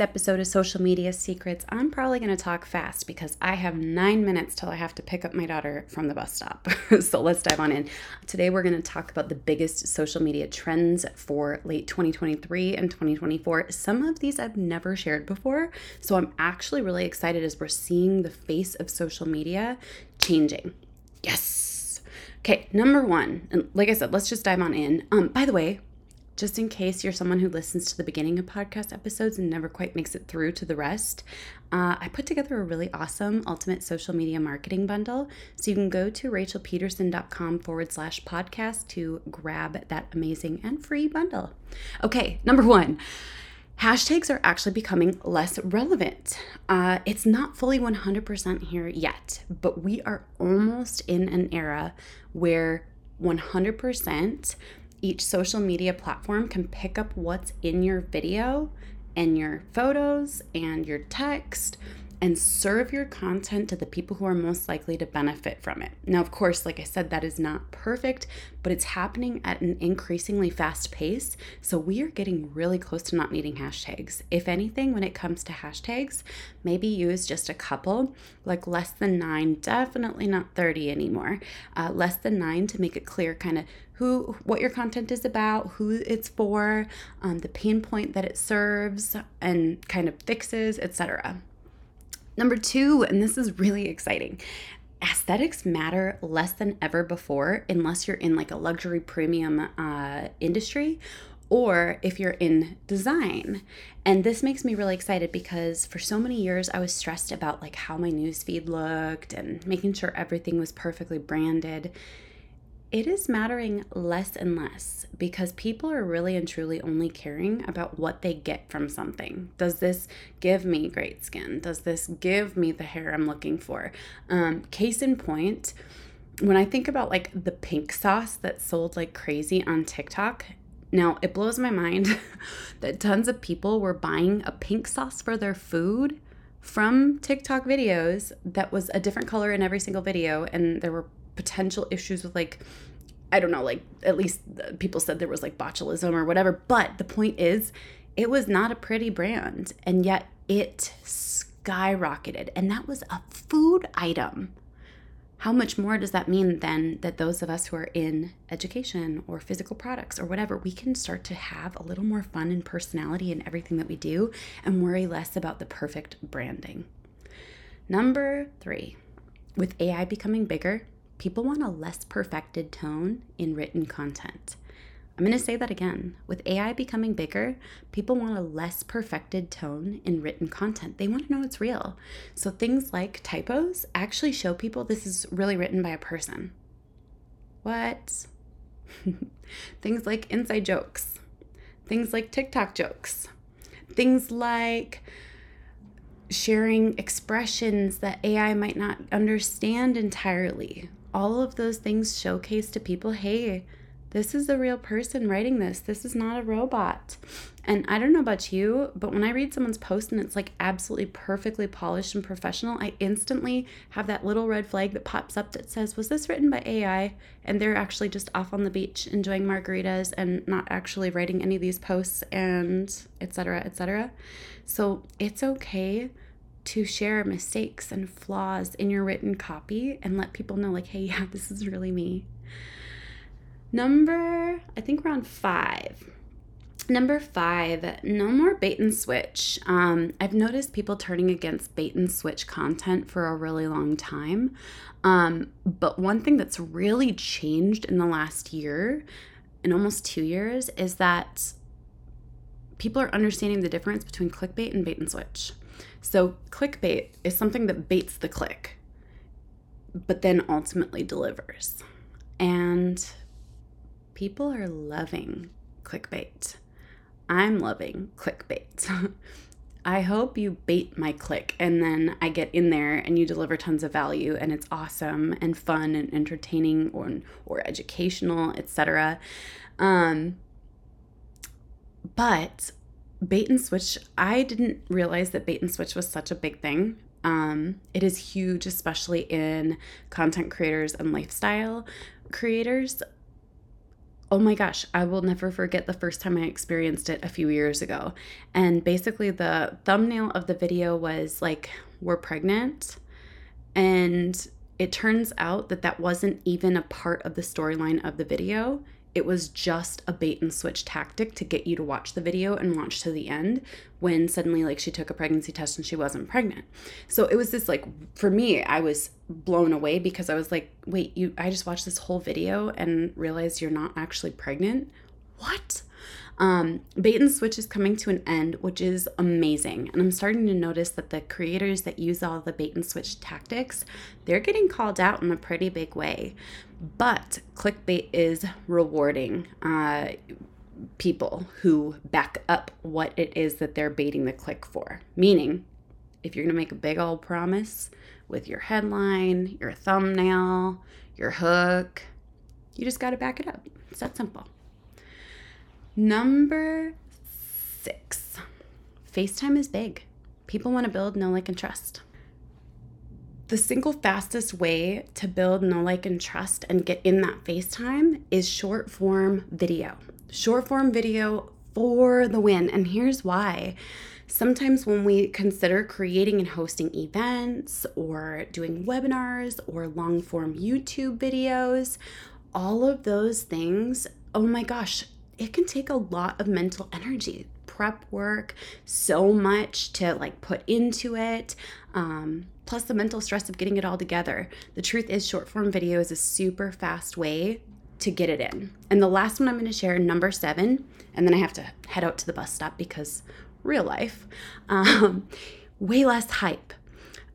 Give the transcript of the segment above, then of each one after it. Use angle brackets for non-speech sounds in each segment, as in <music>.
episode of Social Media Secrets, I'm probably going to talk fast because I have nine minutes till I have to pick up my daughter from the bus stop. <laughs> so let's dive on in. Today, we're going to talk about the biggest social media trends for late 2023 and 2024. Some of these I've never shared before. So I'm actually really excited as we're seeing the face of social media changing. Yes. Okay, number one, and like I said, let's just dive on in. Um, by the way, just in case you're someone who listens to the beginning of podcast episodes and never quite makes it through to the rest, uh, I put together a really awesome ultimate social media marketing bundle. So you can go to rachelpedersen.com forward slash podcast to grab that amazing and free bundle. Okay, number one. Hashtags are actually becoming less relevant. Uh, it's not fully 100% here yet, but we are almost in an era where 100% each social media platform can pick up what's in your video and your photos and your text and serve your content to the people who are most likely to benefit from it. Now, of course, like I said, that is not perfect, but it's happening at an increasingly fast pace. So we are getting really close to not needing hashtags. If anything, when it comes to hashtags, maybe use just a couple, like less than nine, definitely not 30 anymore, uh, less than nine to make it clear kind of who what your content is about who it's for um, the pain point that it serves and kind of fixes etc Number two, and this is really exciting, aesthetics matter less than ever before unless you're in like a luxury premium uh, industry or if you're in design. And this makes me really excited because for so many years I was stressed about like how my newsfeed looked and making sure everything was perfectly branded it is mattering less and less because people are really and truly only caring about what they get from something. Does this give me great skin? Does this give me the hair I'm looking for? Um, case in point, when I think about like the pink sauce that sold like crazy on TikTok, now it blows my mind <laughs> that tons of people were buying a pink sauce for their food from TikTok videos that was a different color in every single video, and there were potential issues with like I don't know, like at least people said there was like botulism or whatever. But the point is, it was not a pretty brand, and yet it skyrocketed. And that was a food item. How much more does that mean then that those of us who are in education or physical products or whatever, we can start to have a little more fun and personality in everything that we do and worry less about the perfect branding? Number three, with AI becoming bigger, people want a less perfected tone in written content. I'm going to say that again. With AI becoming bigger, people want a less perfected tone in written content. They want to know it's real. So things like typos actually show people this is really written by a person. What? <laughs> things like inside jokes, things like TikTok jokes, things like sharing expressions that AI might not understand entirely all of those things showcase to people hey, this is a real person writing this. This is not a robot. And I don't know about you, but when I read someone's post and it's like absolutely perfectly polished and professional, I instantly have that little red flag that pops up that says, Was this written by AI? And they're actually just off on the beach enjoying margaritas and not actually writing any of these posts and etc. etc. So it's okay to share mistakes and flaws in your written copy and let people know, like, hey, <laughs> yeah, this is really me. Number, I think we're on five. Number five, no more bait and switch. Um, I've noticed people turning against bait and switch content for a really long time. Um, but one thing that's really changed in the last year, in almost two years, is that people are understanding the difference between clickbait and bait and switch. So, clickbait is something that baits the click, but then ultimately delivers. And people are loving clickbait. I'm loving clickbait. <laughs> I hope you bait my click and then I get in there and you deliver tons of value and it's awesome and fun and entertaining or or educational, etc. Um, but bait and switch, I didn't realize that bait and switch was such a big thing. Um, it is huge, especially in content creators and lifestyle creators. oh my gosh, I will never forget the first time I experienced it a few years ago. And basically, the thumbnail of the video was like, we're pregnant. And it turns out that that wasn't even a part of the storyline of the video. It was just a bait and switch tactic to get you to watch the video and watch to the end when suddenly like she took a pregnancy test and she wasn't pregnant. So it was this like for me I was blown away because I was like, "Wait, you I just watched this whole video and realized you're not actually pregnant?" What? Um, bait and switch is coming to an end, which is amazing. And I'm starting to notice that the creators that use all the bait and switch tactics, they're getting called out in a pretty big way. But clickbait is rewarding. Uh, people who back up what it is that they're baiting the click for. Meaning, if you're to make a big old promise with your headline, your thumbnail, your hook, you just got to back it up. It's that simple. Number six FaceTime is big. People want to build know, like, and trust. The single fastest way to build know, like, and trust and get in that FaceTime is short form video. Short form video for the win. And here's why. Sometimes, when we consider creating and hosting events or doing webinars or long form YouTube videos, all of those things, oh my gosh, it can take a lot of mental energy. Prep work so much to like put into it um, plus the mental stress of getting it all together. The truth is short form video is a super fast way to get it in. And the last one i'm going to share number seven and then i have to head out to the bus stop because real life <laughs> um, way less hype.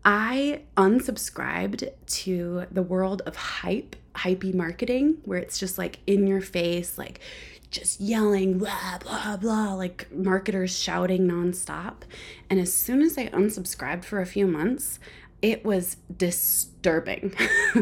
I unsubscribed to the world of hype hypey marketing where it's just like in your face like just yelling, blah, blah, blah, like marketers shouting nonstop. And as soon as I unsubscribed for a few months, it was disturbing.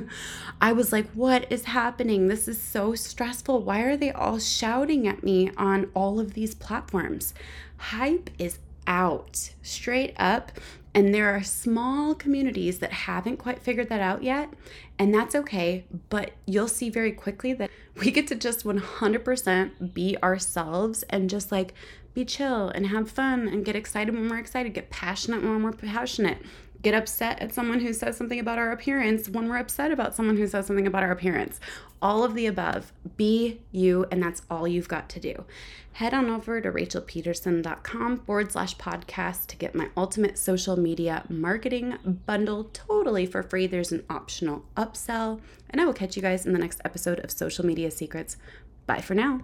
<laughs> I was like, what is happening? This is so stressful. Why are they all shouting at me on all of these platforms? Hype is out straight up. And there are small communities that haven't quite figured that out yet. And that's okay. But you'll see very quickly that we get to just 100% be ourselves and just like be chill and have fun and get excited when we're excited, get passionate when we're passionate, get upset at someone who says something about our appearance when we're upset about someone who says something about our appearance. All of the above. Be you, and that's all you've got to do. Head on over to rachelpedersen.com forward slash podcast to get my ultimate social media marketing bundle totally for free. There's an optional upsell, and I will catch you guys in the next episode of Social Media Secrets. Bye for now.